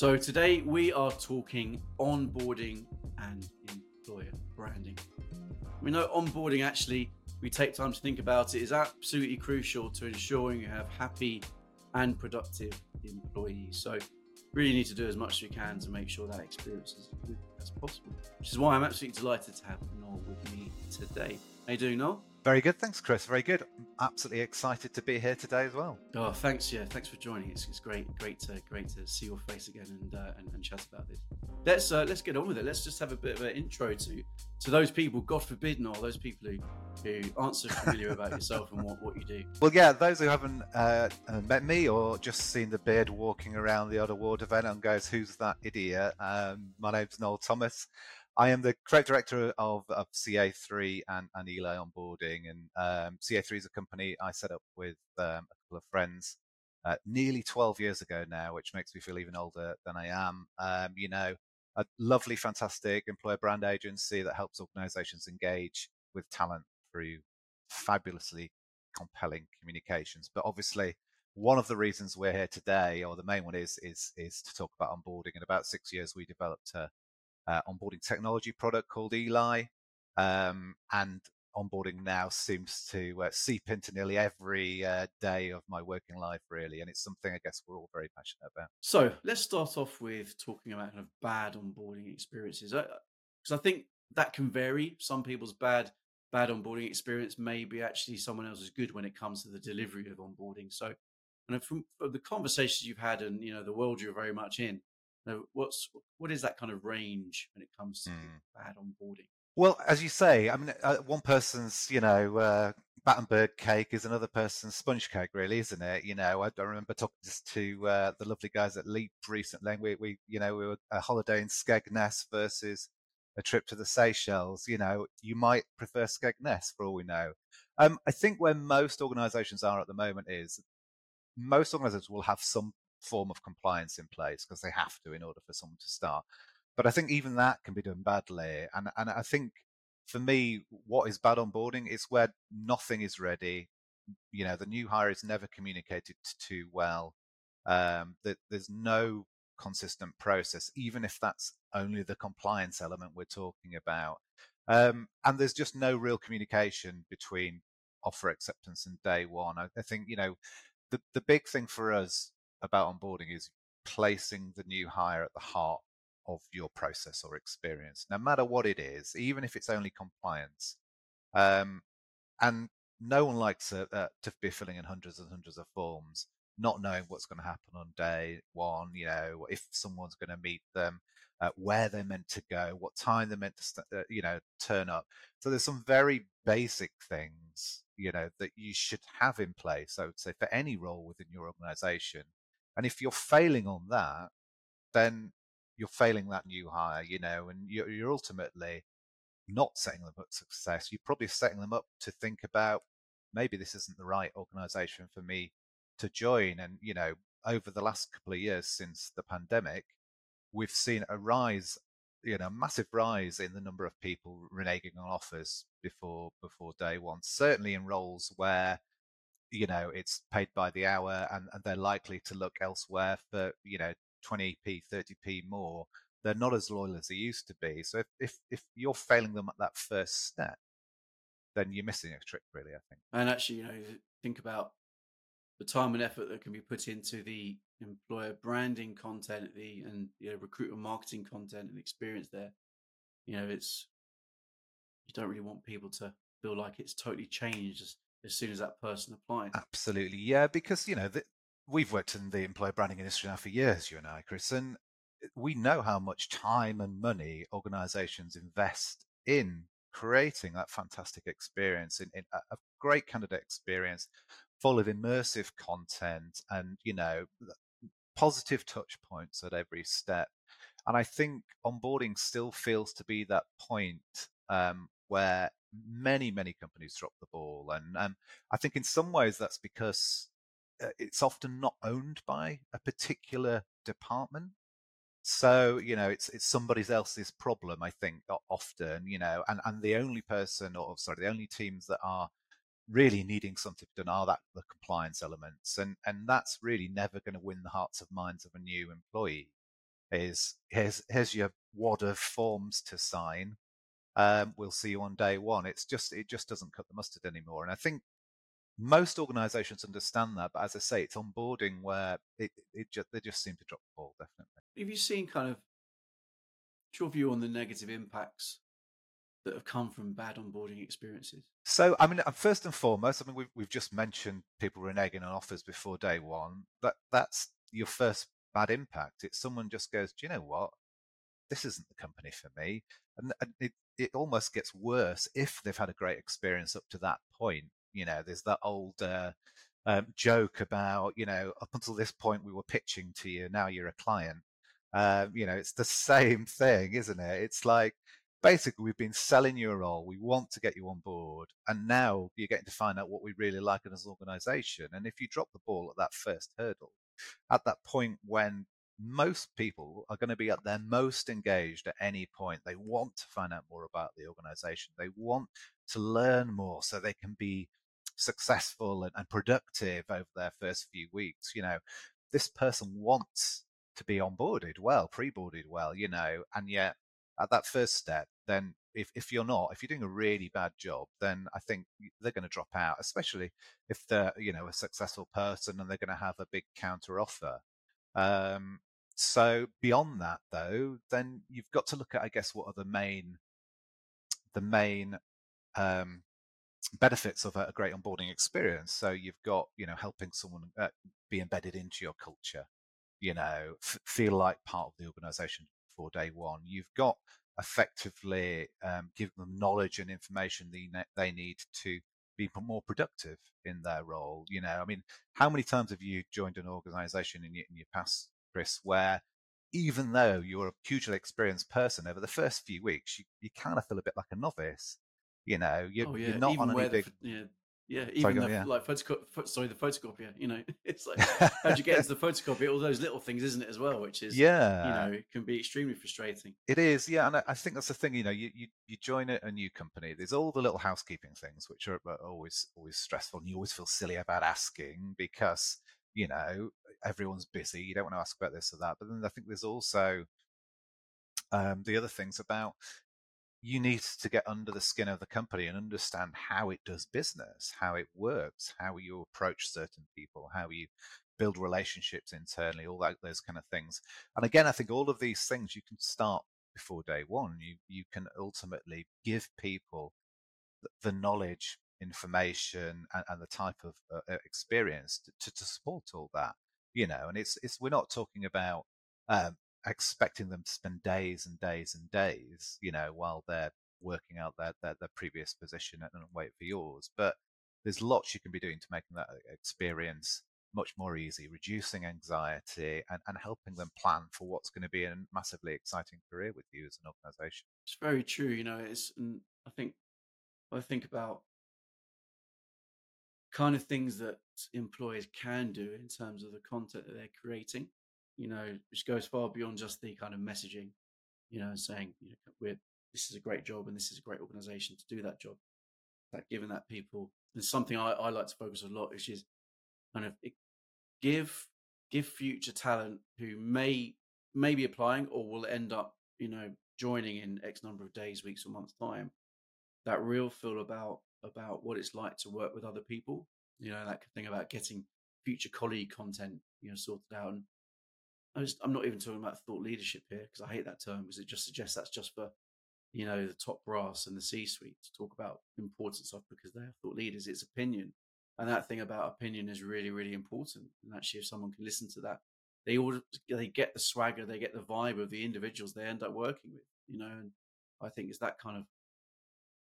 So today we are talking onboarding and employer branding. We know onboarding actually, we take time to think about it, is absolutely crucial to ensuring you have happy and productive employees. So really need to do as much as we can to make sure that experience is as good as possible. Which is why I'm absolutely delighted to have Noel with me today. How you doing, Noel? Very good, thanks, Chris. Very good. I'm absolutely excited to be here today as well. Oh, thanks. Yeah, thanks for joining. It's, it's great, great to great to see your face again and uh, and, and, chat about this. Let's uh, let's get on with it. Let's just have a bit of an intro to to those people. God forbid, not those people who who aren't so familiar about yourself and what, what you do. Well, yeah, those who haven't uh, uh met me or just seen the beard walking around the odd award event and goes, "Who's that idiot?" Um, my name's Noel Thomas. I am the creative director of, of CA3 and, and Eli Onboarding. And um, CA3 is a company I set up with um, a couple of friends uh, nearly 12 years ago now, which makes me feel even older than I am. Um, you know, a lovely, fantastic employer brand agency that helps organizations engage with talent through fabulously compelling communications. But obviously, one of the reasons we're here today, or the main one is, is, is to talk about onboarding. In about six years, we developed a uh, onboarding technology product called Eli. Um, and onboarding now seems to uh, seep into nearly every uh, day of my working life, really. And it's something I guess we're all very passionate about. So let's start off with talking about kind of bad onboarding experiences. Because uh, I think that can vary. Some people's bad bad onboarding experience may be actually someone else's good when it comes to the delivery of onboarding. So, and from, from the conversations you've had and you know the world you're very much in, know, what's what is that kind of range when it comes to mm. bad onboarding? Well, as you say, I mean, uh, one person's you know uh, Battenberg cake is another person's sponge cake, really, isn't it? You know, I, I remember talking to uh, the lovely guys at Leap recently. We, we, you know, we were a holiday in Skegness versus a trip to the Seychelles. You know, you might prefer Skegness for all we know. Um, I think where most organisations are at the moment is most organisations will have some form of compliance in place because they have to in order for someone to start. But I think even that can be done badly. And and I think for me, what is bad onboarding is where nothing is ready. You know, the new hire is never communicated too well. Um, that there's no consistent process, even if that's only the compliance element we're talking about. Um, and there's just no real communication between offer acceptance and day one. I, I think, you know, the, the big thing for us about onboarding is placing the new hire at the heart of your process or experience, no matter what it is, even if it's only compliance. Um, and no one likes uh, uh, to be filling in hundreds and hundreds of forms, not knowing what's going to happen on day one. You know, if someone's going to meet them, uh, where they're meant to go, what time they're meant to, st- uh, you know, turn up. So there's some very basic things, you know, that you should have in place. I would say for any role within your organization and if you're failing on that, then you're failing that new hire, you know, and you're, you're ultimately not setting them up for success. You're probably setting them up to think about maybe this isn't the right organization for me to join. And, you know, over the last couple of years since the pandemic, we've seen a rise, you know, massive rise in the number of people reneging on offers before before day one. Certainly in roles where you know it's paid by the hour and, and they're likely to look elsewhere for you know 20p 30p more. They're not as loyal as they used to be. So if, if if you're failing them at that first step then you're missing a trick really i think. And actually you know think about the time and effort that can be put into the employer branding content the and you know recruitment marketing content and experience there. You know it's you don't really want people to feel like it's totally changed as soon as that person applies. Absolutely, yeah, because you know the, we've worked in the employer branding industry now for years, you and I, Chris, and we know how much time and money organisations invest in creating that fantastic experience, in, in a great candidate experience, full of immersive content, and you know positive touch points at every step. And I think onboarding still feels to be that point um, where many many companies drop the ball and um, i think in some ways that's because uh, it's often not owned by a particular department so you know it's it's somebody else's problem i think often you know and and the only person or sorry the only teams that are really needing something done are that the compliance elements and and that's really never going to win the hearts of minds of a new employee is here's here's your wad of forms to sign. Um, we'll see you on day one. It's just it just doesn't cut the mustard anymore. And I think most organisations understand that, but as I say, it's onboarding where it, it just, they just seem to drop the ball. Definitely. Have you seen kind of your view on the negative impacts that have come from bad onboarding experiences? So, I mean, uh, first and foremost, I mean, we've we've just mentioned people reneging on offers before day one. That that's your first bad impact. It's someone just goes, do you know what? This isn't the company for me, and, and it it almost gets worse if they've had a great experience up to that point. You know, there's that old uh, um, joke about you know up until this point we were pitching to you, now you're a client. Um, you know, it's the same thing, isn't it? It's like basically we've been selling you a role we want to get you on board and now you're getting to find out what we really like as an organization and if you drop the ball at that first hurdle at that point when most people are going to be at their most engaged at any point. They want to find out more about the organization. They want to learn more so they can be successful and, and productive over their first few weeks you know. This person wants to be onboarded well pre-boarded well you know and yet at that first step, then if, if you're not, if you're doing a really bad job, then I think they're going to drop out, especially if they're, you know, a successful person and they're going to have a big counter offer. Um, so beyond that though, then you've got to look at, I guess, what are the main, the main, um, benefits of a, a great onboarding experience. So you've got, you know, helping someone uh, be embedded into your culture, you know, f- feel like part of the organization for day one. You've got effectively um, give them knowledge and information they, they need to be more productive in their role. You know, I mean, how many times have you joined an organization in in your past, Chris, where even though you're a hugely experienced person over the first few weeks, you, you kind of feel a bit like a novice. You know, you're, oh, yeah. you're not even on any big. The, yeah, yeah, even Sorry, the, yeah. like photoco- sorry, the photocopier. You know, it's like how'd you get into the photocopier? All those little things, isn't it, as well? Which is yeah, you know, can be extremely frustrating. It is, yeah, and I, I think that's the thing. You know, you, you you join a, a new company. There's all the little housekeeping things which are always always stressful, and you always feel silly about asking because you know everyone's busy. You don't want to ask about this or that. But then I think there's also um, the other things about you need to get under the skin of the company and understand how it does business, how it works, how you approach certain people, how you build relationships internally, all that those kind of things. And again, I think all of these things you can start before day one. You you can ultimately give people the knowledge, information, and, and the type of uh, experience to, to, support all that. You know, and it's it's we're not talking about um, expecting them to spend days and days and days, you know, while they're working out their, their, their previous position and wait for yours. But there's lots you can be doing to making that uh, experience much more easy, reducing anxiety and, and helping them plan for what's going to be a massively exciting career with you as an organization. It's very true. You know, it's, and I think, I think about kind of things that employers can do in terms of the content that they're creating you know, which goes far beyond just the kind of messaging, you know, saying, you know, we're, this is a great job and this is a great organization to do that job. That given that people, there's something I, I like to focus a lot, which is kind of give, give future talent who may, may be applying or will end up, you know, joining in X number of days, weeks or months time, that real feel about, about what it's like to work with other people, you know, that thing about getting future colleague content, you know, sorted out and I am not even talking about thought leadership here because I hate that term because it just suggests that's just for, you know, the top brass and the C-suite to talk about important stuff because they're thought leaders. It's opinion, and that thing about opinion is really, really important. And actually, if someone can listen to that, they all they get the swagger, they get the vibe of the individuals they end up working with. You know, and I think it's that kind of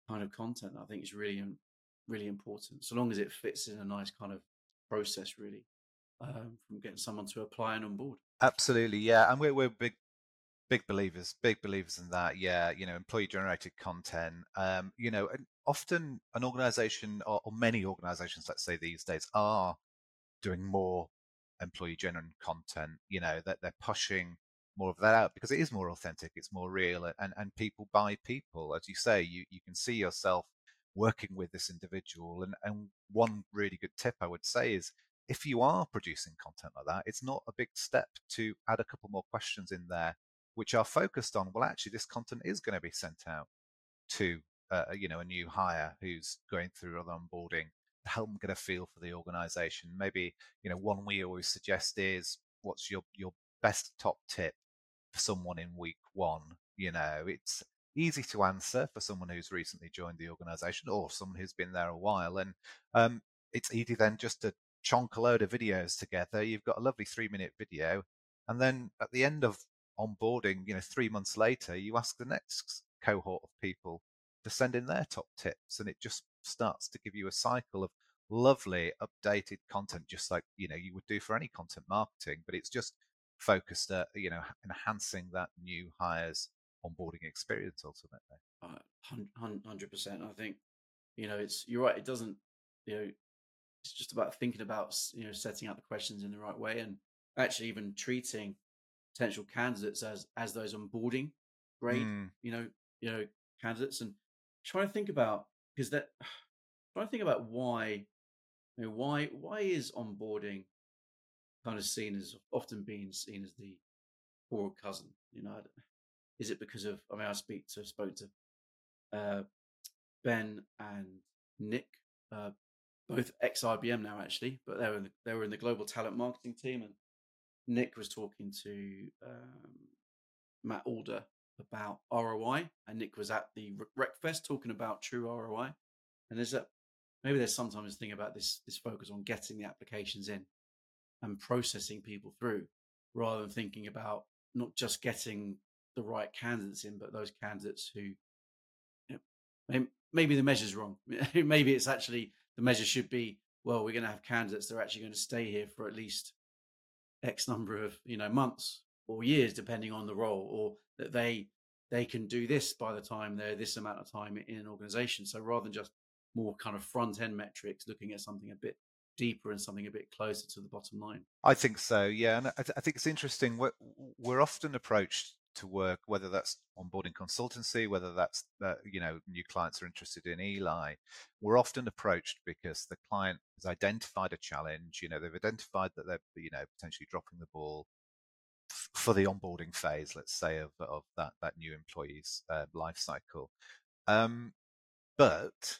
kind of content I think is really, really important. So long as it fits in a nice kind of process, really um, from getting someone to apply and on board. Absolutely, yeah, and we're we're big big believers, big believers in that. Yeah, you know, employee generated content. Um, you know, often an organization or, or many organizations, let's say these days, are doing more employee generated content. You know, that they're pushing more of that out because it is more authentic, it's more real, and and people buy people. As you say, you you can see yourself working with this individual. And and one really good tip I would say is if you are producing content like that, it's not a big step to add a couple more questions in there, which are focused on, well, actually, this content is going to be sent out to, uh, you know, a new hire who's going through other onboarding help them get a feel for the organization. Maybe, you know, one we always suggest is what's your, your best top tip for someone in week one? You know, it's easy to answer for someone who's recently joined the organization or someone who's been there a while. And um, it's easy then just to chonk a load of videos together. You've got a lovely three minute video. And then at the end of onboarding, you know, three months later, you ask the next cohort of people to send in their top tips. And it just starts to give you a cycle of lovely updated content, just like, you know, you would do for any content marketing, but it's just focused at, you know, enhancing that new hires onboarding experience ultimately. Hundred percent. I think you know it's you're right. It doesn't you know it's just about thinking about you know setting out the questions in the right way and actually even treating potential candidates as as those onboarding grade mm. you know you know candidates and trying to think about because that trying to think about why you know why why is onboarding kind of seen as often being seen as the poor cousin you know is it because of? I mean, I speak to spoke to uh, Ben and Nick, uh, both ex IBM now actually, but they were in the, they were in the global talent marketing team, and Nick was talking to um, Matt Alder about ROI, and Nick was at the Recfest talking about true ROI. And there's a maybe there's sometimes a thing about this this focus on getting the applications in and processing people through, rather than thinking about not just getting the right candidates in, but those candidates who you know, maybe the measure's wrong. maybe it's actually the measure should be well, we're going to have candidates that are actually going to stay here for at least X number of you know months or years, depending on the role, or that they they can do this by the time they're this amount of time in an organization. So rather than just more kind of front end metrics, looking at something a bit deeper and something a bit closer to the bottom line. I think so, yeah, and I, th- I think it's interesting. We're, we're often approached to work, whether that's onboarding consultancy, whether that's uh, you know new clients are interested in Eli, we're often approached because the client has identified a challenge. You know, they've identified that they're you know potentially dropping the ball f- for the onboarding phase, let's say, of of that that new employee's uh, life cycle. Um, but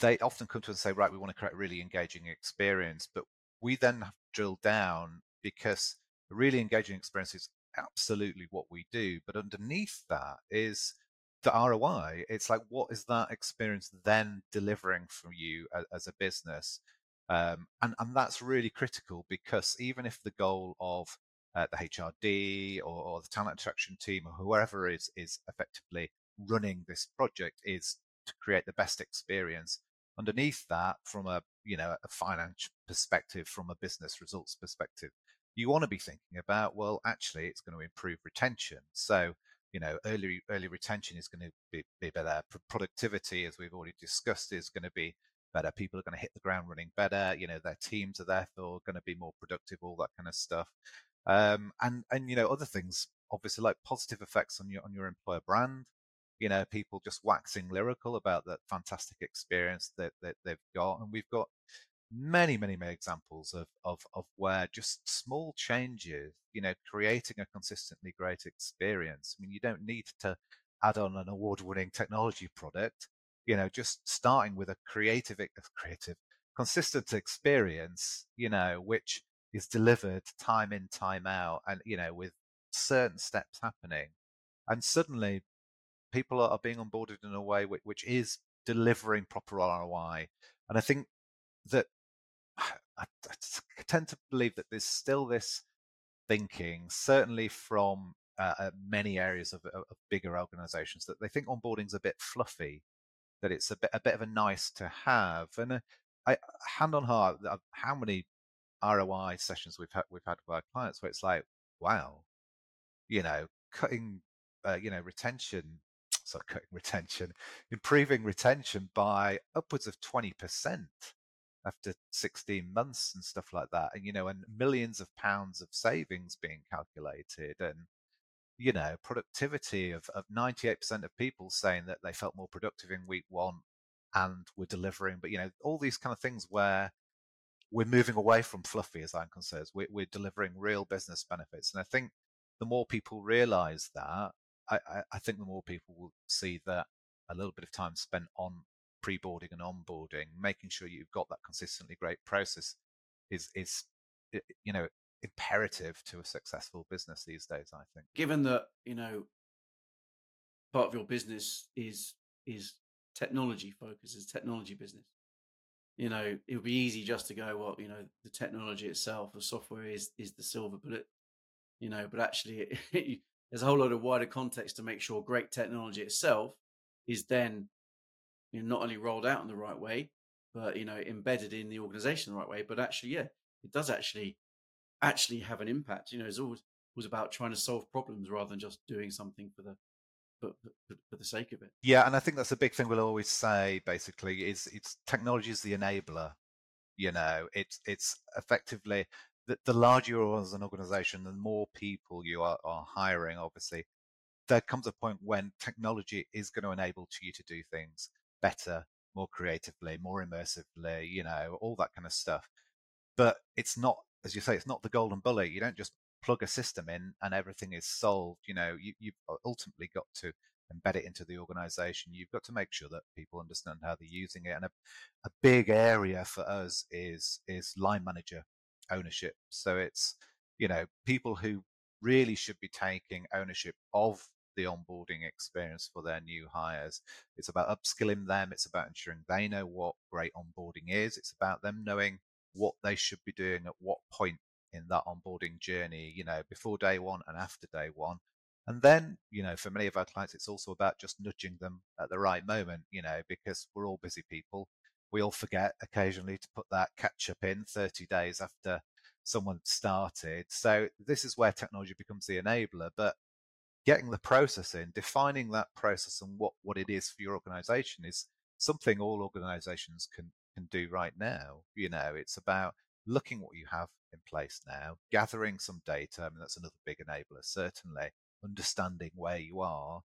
they often come to us and say, right, we want to create a really engaging experience, but we then have to drill down because a really engaging experience is absolutely what we do. But underneath that is the ROI. It's like, what is that experience then delivering for you as, as a business? Um, and, and that's really critical because even if the goal of uh, the HRD or, or, the talent attraction team or whoever is is effectively running this project is to create the best experience. Underneath that, from a you know a finance perspective, from a business results perspective, you want to be thinking about, well, actually, it's going to improve retention. So, you know, early early retention is going to be, be better. Productivity, as we've already discussed, is going to be better. People are going to hit the ground running better. You know, their teams are therefore going to be more productive. All that kind of stuff. Um, and and you know, other things obviously like positive effects on your on your employer brand. You know, people just waxing lyrical about that fantastic experience that, that they've got, and we've got many, many, many examples of, of, of where just small changes, you know, creating a consistently great experience. I mean, you don't need to add on an award winning technology product, you know, just starting with a creative, creative, consistent experience, you know, which is delivered time in, time out, and, you know, with certain steps happening. And suddenly people are being onboarded in a way which, which is delivering proper ROI. And I think that I, I tend to believe that there's still this thinking, certainly from uh, uh many areas of, of, bigger organizations, that they think onboarding's a bit fluffy, that it's a bit a bit of a nice to have. And uh, I, hand on heart, uh, how many ROI sessions we've had we've had with our clients where it's like, wow, you know, cutting, uh, you know, retention. So cutting retention, improving retention by upwards of twenty percent after 16 months and stuff like that and you know and millions of pounds of savings being calculated and you know productivity of, of 98% of people saying that they felt more productive in week one and were delivering but you know all these kind of things where we're moving away from fluffy, as I'm concerned. We're, we're delivering real business benefits, and I think the more people realise that, I, I, I think the more people will see that a little bit of time spent on pre-boarding and onboarding, making sure you've got that consistently great process, is is you know imperative to a successful business these days. I think. Given that you know part of your business is is technology focused, is technology business. You know, it would be easy just to go, well, you know, the technology itself, the software is is the silver bullet. You know, but actually, it, there's a whole lot of wider context to make sure great technology itself is then you know, not only rolled out in the right way, but you know, embedded in the organization the right way. But actually, yeah, it does actually actually have an impact. You know, it's always was about trying to solve problems rather than just doing something for the for, for, for, the sake of it. Yeah, and I think that's a big thing we'll always say. Basically, is it's technology is the enabler. You know, it's it's effectively the, the larger you are as an organization, the more people you are, are hiring. Obviously, there comes a point when technology is going to enable to you to do things better, more creatively, more immersively. You know, all that kind of stuff. But it's not, as you say, it's not the golden bullet. You don't just plug a system in and everything is solved. You know, you, you've ultimately got to embed it into the organization. You've got to make sure that people understand how they're using it. And a, a big area for us is is line manager ownership. So it's you know people who really should be taking ownership of the onboarding experience for their new hires. It's about upskilling them. It's about ensuring they know what great onboarding is. It's about them knowing what they should be doing at what point in that onboarding journey, you know, before day one and after day one. And then, you know, for many of our clients, it's also about just nudging them at the right moment, you know, because we're all busy people. We all forget occasionally to put that catch up in 30 days after someone started. So this is where technology becomes the enabler. But getting the process in, defining that process and what, what it is for your organization is something all organizations can, can do right now. You know, it's about looking what you have in place now, gathering some data. I mean, that's another big enabler, certainly, understanding where you are,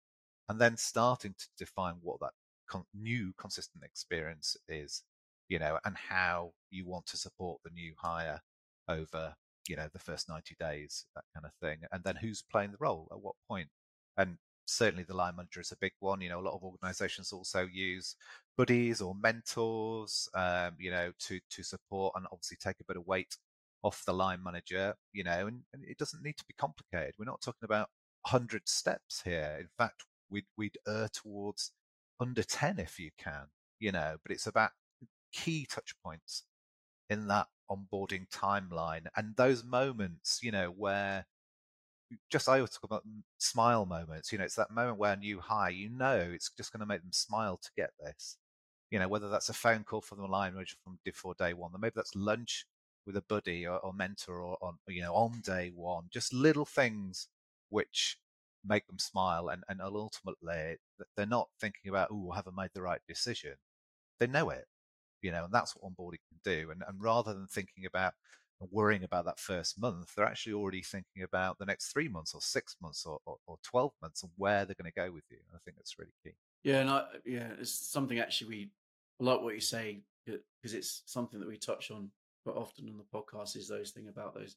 and then starting to define what that con- new consistent experience is, you know, and how you want to support the new hire over, you know, the first 90 days, that kind of thing. And then who's playing the role at what point. And certainly the line manager is a big one. You know, a lot of organizations also use buddies or mentors, um, you know, to, to support and obviously take a bit of weight off the line manager, you know, and, and it doesn't need to be complicated. We're not talking about 100 steps here. In fact, we'd, we'd err towards under 10 if you can, you know, but it's about key touch points in that onboarding timeline and those moments, you know, where just I always talk about smile moments. You know, it's that moment where a new high, you know, it's just going to make them smile to get this. You know, whether that's a phone call from the line manager from before day one, or maybe that's lunch with a buddy or, or mentor or on you know on day one just little things which make them smile and, and ultimately they're not thinking about oh have i made the right decision they know it you know and that's what onboarding can do and, and rather than thinking about and worrying about that first month they're actually already thinking about the next three months or six months or, or, or 12 months and where they're going to go with you and i think that's really key yeah and I, yeah it's something actually we like what you say because it's something that we touch on but often on the podcast is those thing about those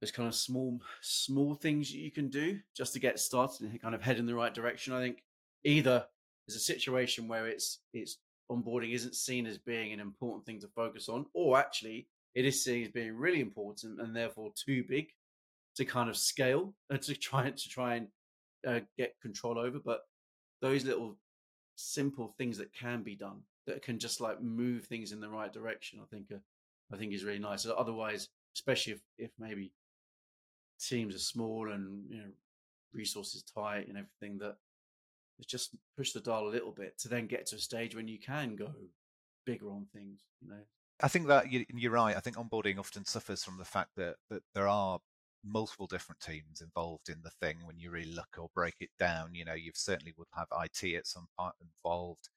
those kind of small small things you can do just to get started and kind of head in the right direction. I think either there's a situation where it's it's onboarding isn't seen as being an important thing to focus on, or actually it is seen as being really important and therefore too big to kind of scale and to try to try and uh, get control over. But those little simple things that can be done that can just like move things in the right direction. I think uh, I think is really nice. Otherwise, especially if if maybe teams are small and you know resources tight and everything, that it's just push the dial a little bit to then get to a stage when you can go bigger on things. You know. I think that you're right. I think onboarding often suffers from the fact that that there are multiple different teams involved in the thing when you really look or break it down you know you certainly would have it at some point involved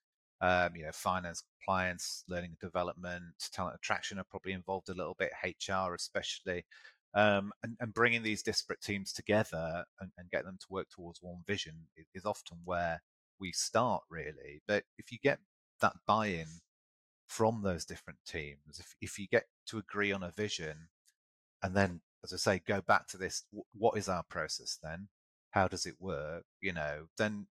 um, you know, finance, compliance, learning and development, talent attraction are probably involved a little bit, HR especially, um, and, and, bringing these disparate teams together and, and get them to work towards one vision is, is, often where we start really. But if you get that buy-in from those different teams. If, if you get to agree on a vision and then, as I say, go back to this, what is our process then? How does it work? You know, then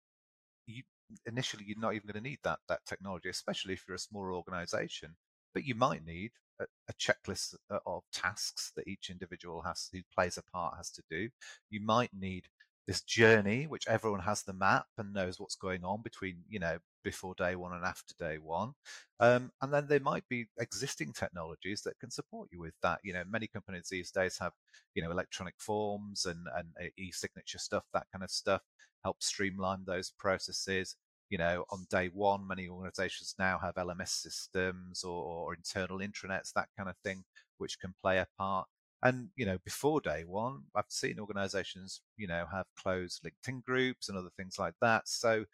you, initially you're not even going to need that, that technology, especially if you're a smaller organization, but you might need a, checklist uh, of tasks that each individual has who plays a part has to do. You might need this journey, which everyone has the map and knows what's going on between, you know, before day one and after day one. Um, and then there might be existing technologies that can support you with that. You know, many companies these days have, you know, electronic forms and, and uh, e-signature stuff, that kind of stuff, help streamline those processes. You know, on day one, many organizations now have LMS systems or, or internal intranets, that kind of thing, which can play a part. And, you know, before day one, I've seen organizations, you know, have closed LinkedIn groups and other things like that. So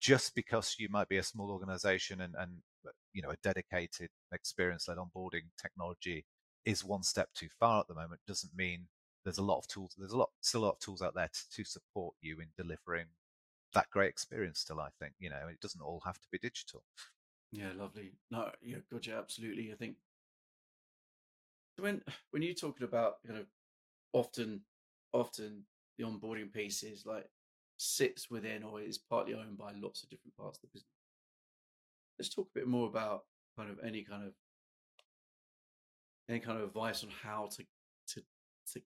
just because you might be a small organization and, and uh, you know, a dedicated experience led onboarding technology is one step too far at the moment doesn't mean there's a lot of tools, there's a lot, still a lot of tools out there to, to support you in delivering that great experience still, I think, you know, it doesn't all have to be digital. Yeah, lovely. No, yeah, yeah, absolutely. I think when when you're talking about you know often often the onboarding piece is like sits within or is partly owned by lots of different parts of the business. Let's talk a bit more about kind of any kind of any kind of advice on how to to to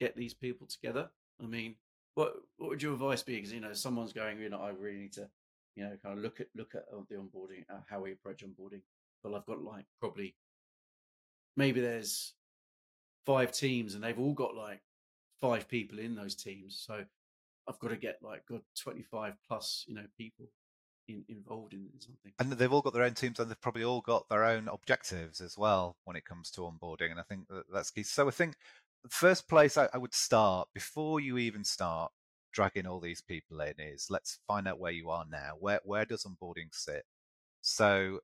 get these people together. I mean, what what would your advice be? Because you know, someone's going, you know, I really need to, you know, kind of look at look at uh, the onboarding, uh, how we approach onboarding. Well, I've got like probably maybe there's five teams and they've all got like five people in those teams. So I've got to get like good 25 plus, you know, people in, involved in something. And they've all got their own teams and they've probably all got their own objectives as well when it comes to onboarding. And I think that that's key. So I think the first place I, I would start before you even start dragging all these people in is let's find out where you are now. Where, where does onboarding sit? So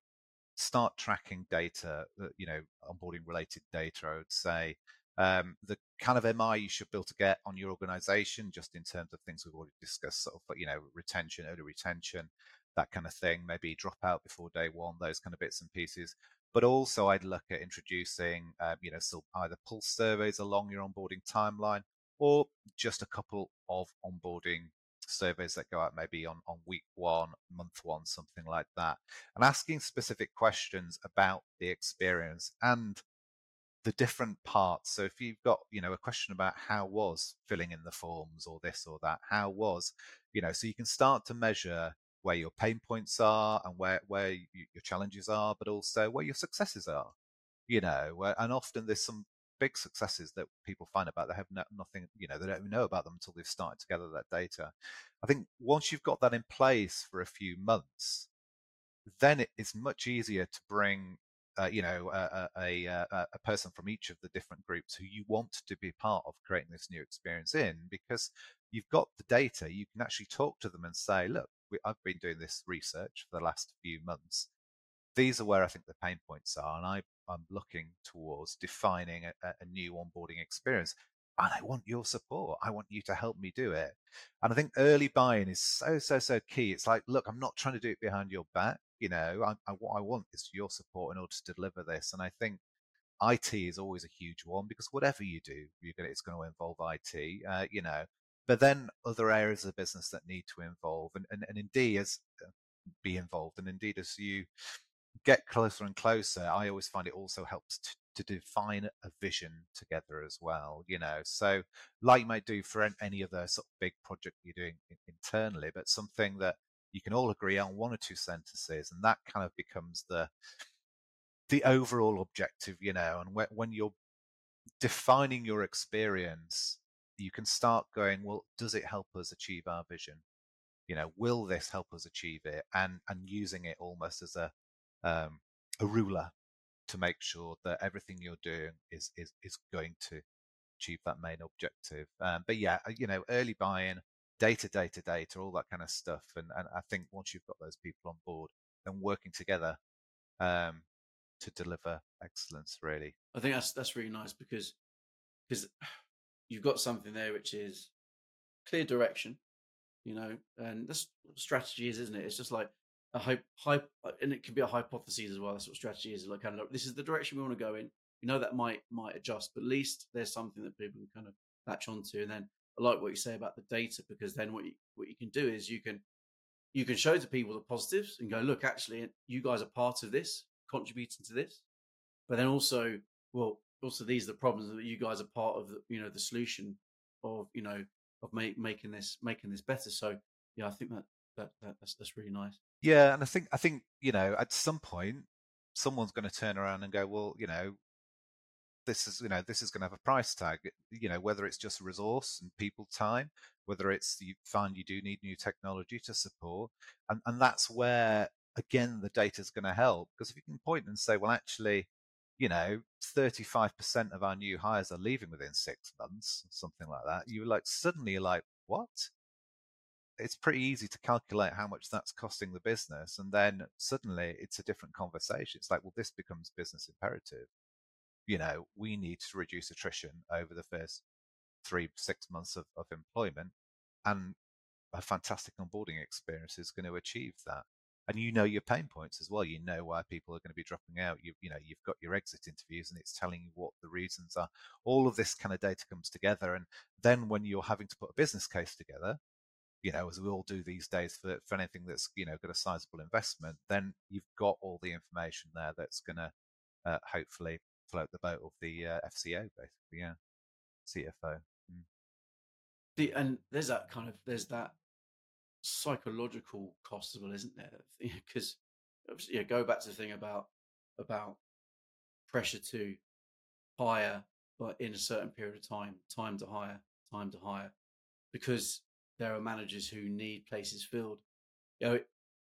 start tracking data, uh, you know, onboarding related data, I would say. Um, the kind of MI you should be able to get on your organization, just in terms of things we've already discussed, sort of, you know, retention, early retention, that kind of thing, maybe drop out before day one, those kind of bits and pieces. But also, I'd look at introducing, um, you know, still either pulse surveys along your onboarding timeline or just a couple of onboarding surveys that go out maybe on, on week one, month one, something like that, and asking specific questions about the experience and the different parts. So if you've got, you know, a question about how was filling in the forms or this or that, how was, you know, so you can start to measure where your pain points are and where where you, your challenges are, but also where your successes are. You know, and often there's some big successes that people find about they have no, nothing you know they don't even know about them until they've started to gather that data i think once you've got that in place for a few months then it is much easier to bring uh, you know a, a, a, a, person from each of the different groups who you want to be part of creating this new experience in because you've got the data you can actually talk to them and say look we, i've been doing this research for the last few months these are where i think the pain points are and i I'm looking towards defining a, a new onboarding experience. And I want your support. I want you to help me do it. And I think early buy-in is so, so, so key. It's like, look, I'm not trying to do it behind your back. You know, I, I, what I want is your support in order to deliver this. And I think IT is always a huge one because whatever you do, you're gonna, it's going to involve IT. Uh, you know, but then other areas of the business that need to involve and, and, and indeed as uh, be involved. And indeed, as you get closer and closer, I always find it also helps to, to define a vision together as well. You know, so like you might do for any other sort of big project you're doing internally, but something that you can all agree on one or two sentences, and that kind of becomes the the overall objective. You know, and when, when you're defining your experience, you can start going, well, does it help us achieve our vision? You know, will this help us achieve it? And and using it almost as a um, a ruler to make sure that everything you're doing is is is going to achieve that main objective. Um, but yeah, uh, you know, early buy-in, data, data, data, all that kind of stuff. And and I think once you've got those people on board and working together um, to deliver excellence, really. I think that's that's really nice because because you've got something there which is clear direction, you know, and that's strategy is, isn't it? It's just like a hype, hype, and it can be a hypothesis as well. That's what strategy is. Like, kind of, this is the direction we want to go in. You know that might might adjust, but at least there's something that people can kind of latch onto. And then I like what you say about the data because then what you what you can do is you can you can show to people the positives and go, look, actually, you guys are part of this, contributing to this. But then also, well, also these are the problems that you guys are part of. The, you know, the solution of you know of make, making this making this better. So yeah, I think that, that, that that's that's really nice. Yeah, and I think I think you know at some point someone's going to turn around and go, well, you know, this is you know this is going to have a price tag. You know, whether it's just resource and people time, whether it's you find you do need new technology to support, and and that's where again the data is going to help because if you can point and say, well, actually. You know, 35% of our new hires are leaving within six months, something like that. You're like suddenly you're like, what? it's pretty easy to calculate how much that's costing the business and then suddenly it's a different conversation it's like well this becomes business imperative you know we need to reduce attrition over the first three six months of, of employment and a fantastic onboarding experience is going to achieve that and you know your pain points as well you know why people are going to be dropping out you, you know you've got your exit interviews and it's telling you what the reasons are all of this kind of data comes together and then when you're having to put a business case together you know, as we all do these days for, for anything that's, you know, got a sizable investment, then you've got all the information there that's going to uh, hopefully float the boat of the uh, FCO, basically, yeah, CFO. Mm. The, and there's that kind of, there's that psychological cost as well, isn't there? Because, yeah, go back to the thing about, about pressure to hire, but in a certain period of time, time to hire, time to hire, because there are managers who need places filled. You know,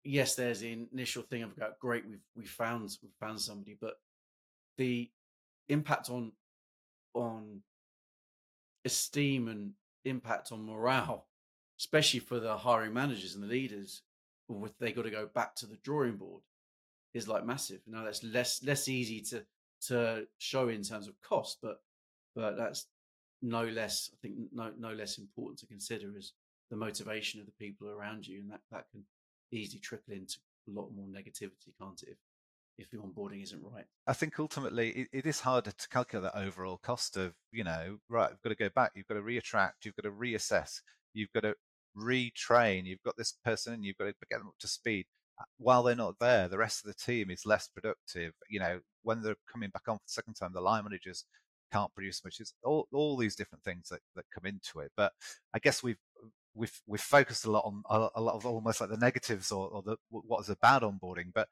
yes, there's the initial thing of about great, we've we found we found somebody, but the impact on on esteem and impact on morale, especially for the hiring managers and the leaders, with they got to go back to the drawing board, is like massive. Now that's less less easy to to show in terms of cost, but but that's no less I think no no less important to consider is the motivation of the people around you, and that that can easily trickle into a lot more negativity, can't it? If, if the onboarding isn't right. I think ultimately it, it is harder to calculate that overall cost of, you know, right, you've got to go back, you've got to reattract, you've got to reassess, you've got to retrain, you've got this person and you've got to get them up to speed. Uh, while they're not there, the rest of the team is less productive. You know, when they're coming back on for the second time, the line managers can't produce much. It's all, all these different things that, that come into it. But I guess we've we've we've focused a lot on a, a lot of almost like the negatives or, or the what is a bad onboarding, but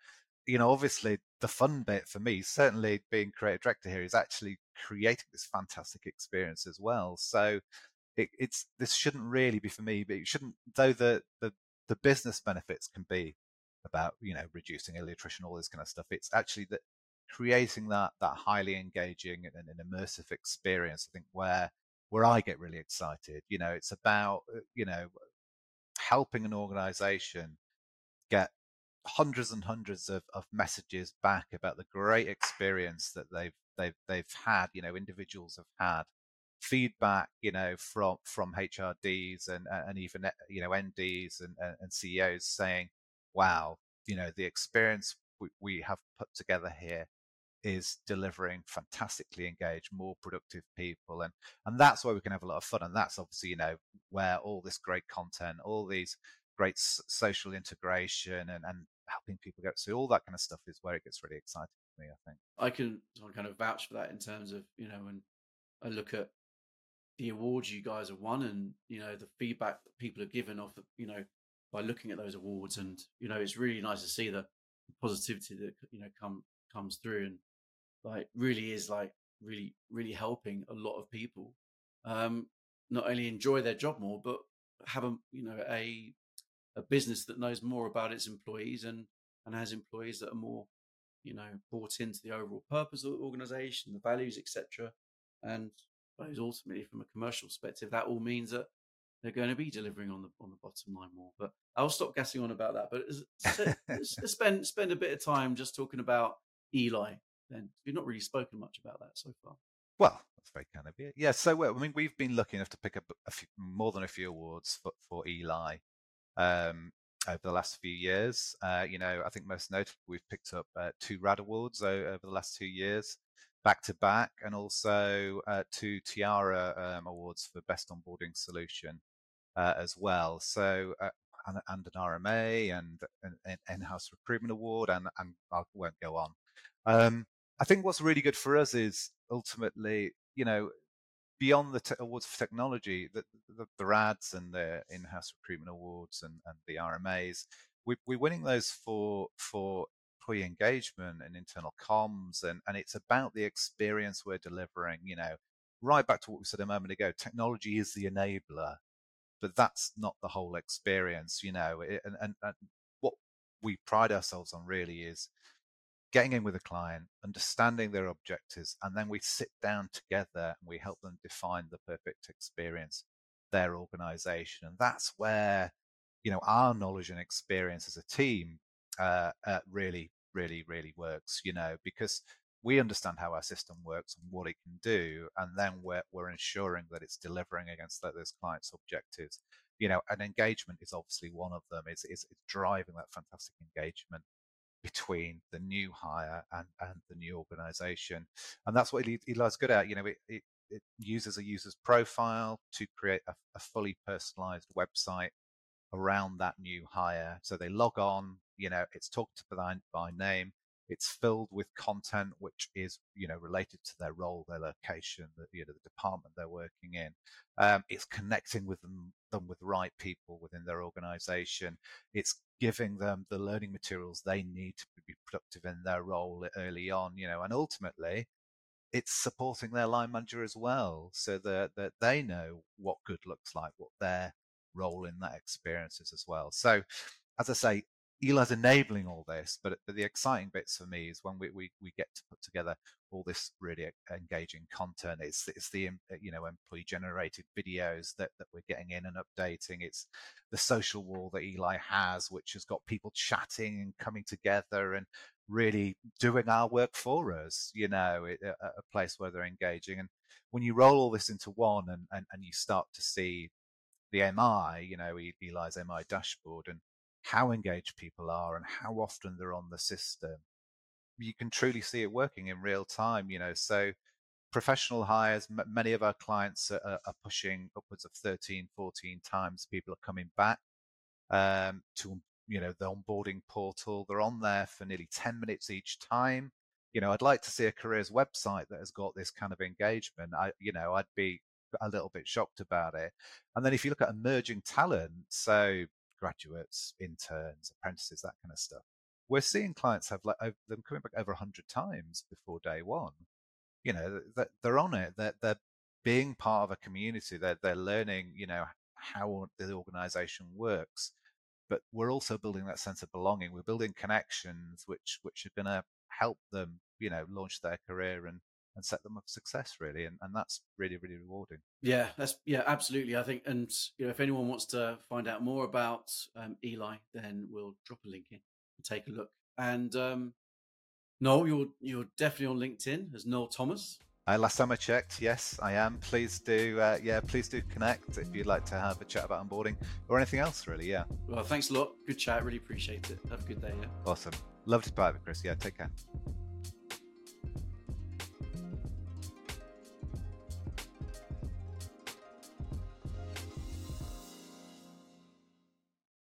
you know, obviously the fun bit for me, certainly being creative director here, is actually creating this fantastic experience as well. So it, it's this shouldn't really be for me, but it shouldn't. Though the the the business benefits can be about you know reducing attrition, all this kind of stuff. It's actually that creating that that highly engaging and an immersive experience. I think where where I get really excited. You know, it's about, uh, you know, helping an organization get hundreds and hundreds of, of messages back about the great experience that they've they've they've had, you know, individuals have had feedback, you know, from from HRDs eh, and and even you know MDs and and CEOs saying, "Wow, you know, the experience we, we have put together here is delivering fantastically engaged, more productive people, and and that's where we can have a lot of fun. And that's obviously you know where all this great content, all these great social integration, and and helping people get so all that kind of stuff is where it gets really exciting for me. I think I can kind of vouch for that in terms of you know when I look at the awards you guys have won, and you know the feedback that people have given off you know by looking at those awards, and you know it's really nice to see the positivity that you know come comes through and like really is like really really helping a lot of people um not only enjoy their job more but have a you know a a business that knows more about its employees and and has employees that are more you know bought into the overall purpose of the organization the values etc and suppose ultimately from a commercial perspective that all means that they're going to be delivering on the on the bottom line more but i'll stop gassing on about that but spend spend a bit of time just talking about eli then you've not really spoken much about that so far. Well, that's very kind of you. Yeah, so well, I mean, we've been lucky enough to pick up a few, more than a few awards for, for Eli. Um, over the last few years. Uh, you know, I think most notably we've picked up uh, two RAD awards over the last two years, back to back, and also uh, two Tiara um, awards for best onboarding solution uh, as well. So. Uh, and, and, an RMA and an in-house recruitment award, and, and I won't go on. Um, I think what's really good for us is ultimately, you know, beyond the te- awards for technology, the, the, the, RADs and the in-house recruitment awards and, and the RMAs, we, we're winning those for for employee engagement and internal comms, and, and it's about the experience we're delivering. You know, right back to what we said a moment ago, technology is the enabler, but that's not the whole experience. You know, it, and, and, and what we pride ourselves on really is getting in with a client, understanding their objectives, and then we sit down together and we help them define the perfect experience, their organization. And that's where, you know, our knowledge and experience as a team uh, uh, really, really, really works, you know, because we understand how our system works and what it can do. And then we're, we're ensuring that it's delivering against those clients' objectives. You know, and engagement is obviously one of them. It's, it's, it's driving that fantastic engagement between the new hire and, and the new organization. And that's what Eli's good at. You know, it, it, it uses a user's profile to create a, a fully personalized website around that new hire. So they log on, you know, it's talked to by, by name. It's filled with content which is, you know, related to their role, their location, the, you know, the department they're working in. Um, it's connecting with them, them with right people within their organization. It's giving them the learning materials they need to be productive in their role early on, you know, and ultimately it's supporting their line manager as well so that, that they know what good looks like, what their role in that experiences as well. So, as I say, Eli's enabling all this, but, but the exciting bits for me is when we, we, we get to put together all this really engaging content. It's it's the uh, you know employee generated videos that, that we're getting in and updating. It's the social wall that Eli has, which has got people chatting and coming together and really doing our work for us. You know, a, a, place where they're engaging. And when you roll all this into one and, and, and you start to see the MI, you know, Eli's MI dashboard and how engaged people are and how often they're on the system, you can truly see it working in real time. You know, so professional hires, m- many of our clients are, are, pushing upwards of 13, 14 times people are coming back um, to you know the onboarding portal. They're on there for nearly 10 minutes each time. You know, I'd like to see a careers website that has got this kind of engagement. I, you know, I'd be a little bit shocked about it. And then if you look at emerging talent, so graduates, interns, apprentices, that kind of stuff. We're seeing clients have like them coming back over 100 times before day one. You know, they're on it. They're, they're being part of a community. They're, they're learning, you know, how the organization works. But we're also building that sense of belonging. We're building connections which which are going to help them, you know, launch their career and and set them up for success really and, and that's really really rewarding yeah that's yeah absolutely i think and you know if anyone wants to find out more about um, eli then we'll drop a link in and take a look and um noel you're you're definitely on linkedin as noel thomas uh, last time I checked, yes, I am. Please do, uh, yeah, please do connect if you'd like to have a chat about onboarding or anything else, really. Yeah. Well, thanks a lot. Good chat. Really appreciate it. Have a good day. Yeah. Awesome. Love to be part of it, Chris. Yeah, take care.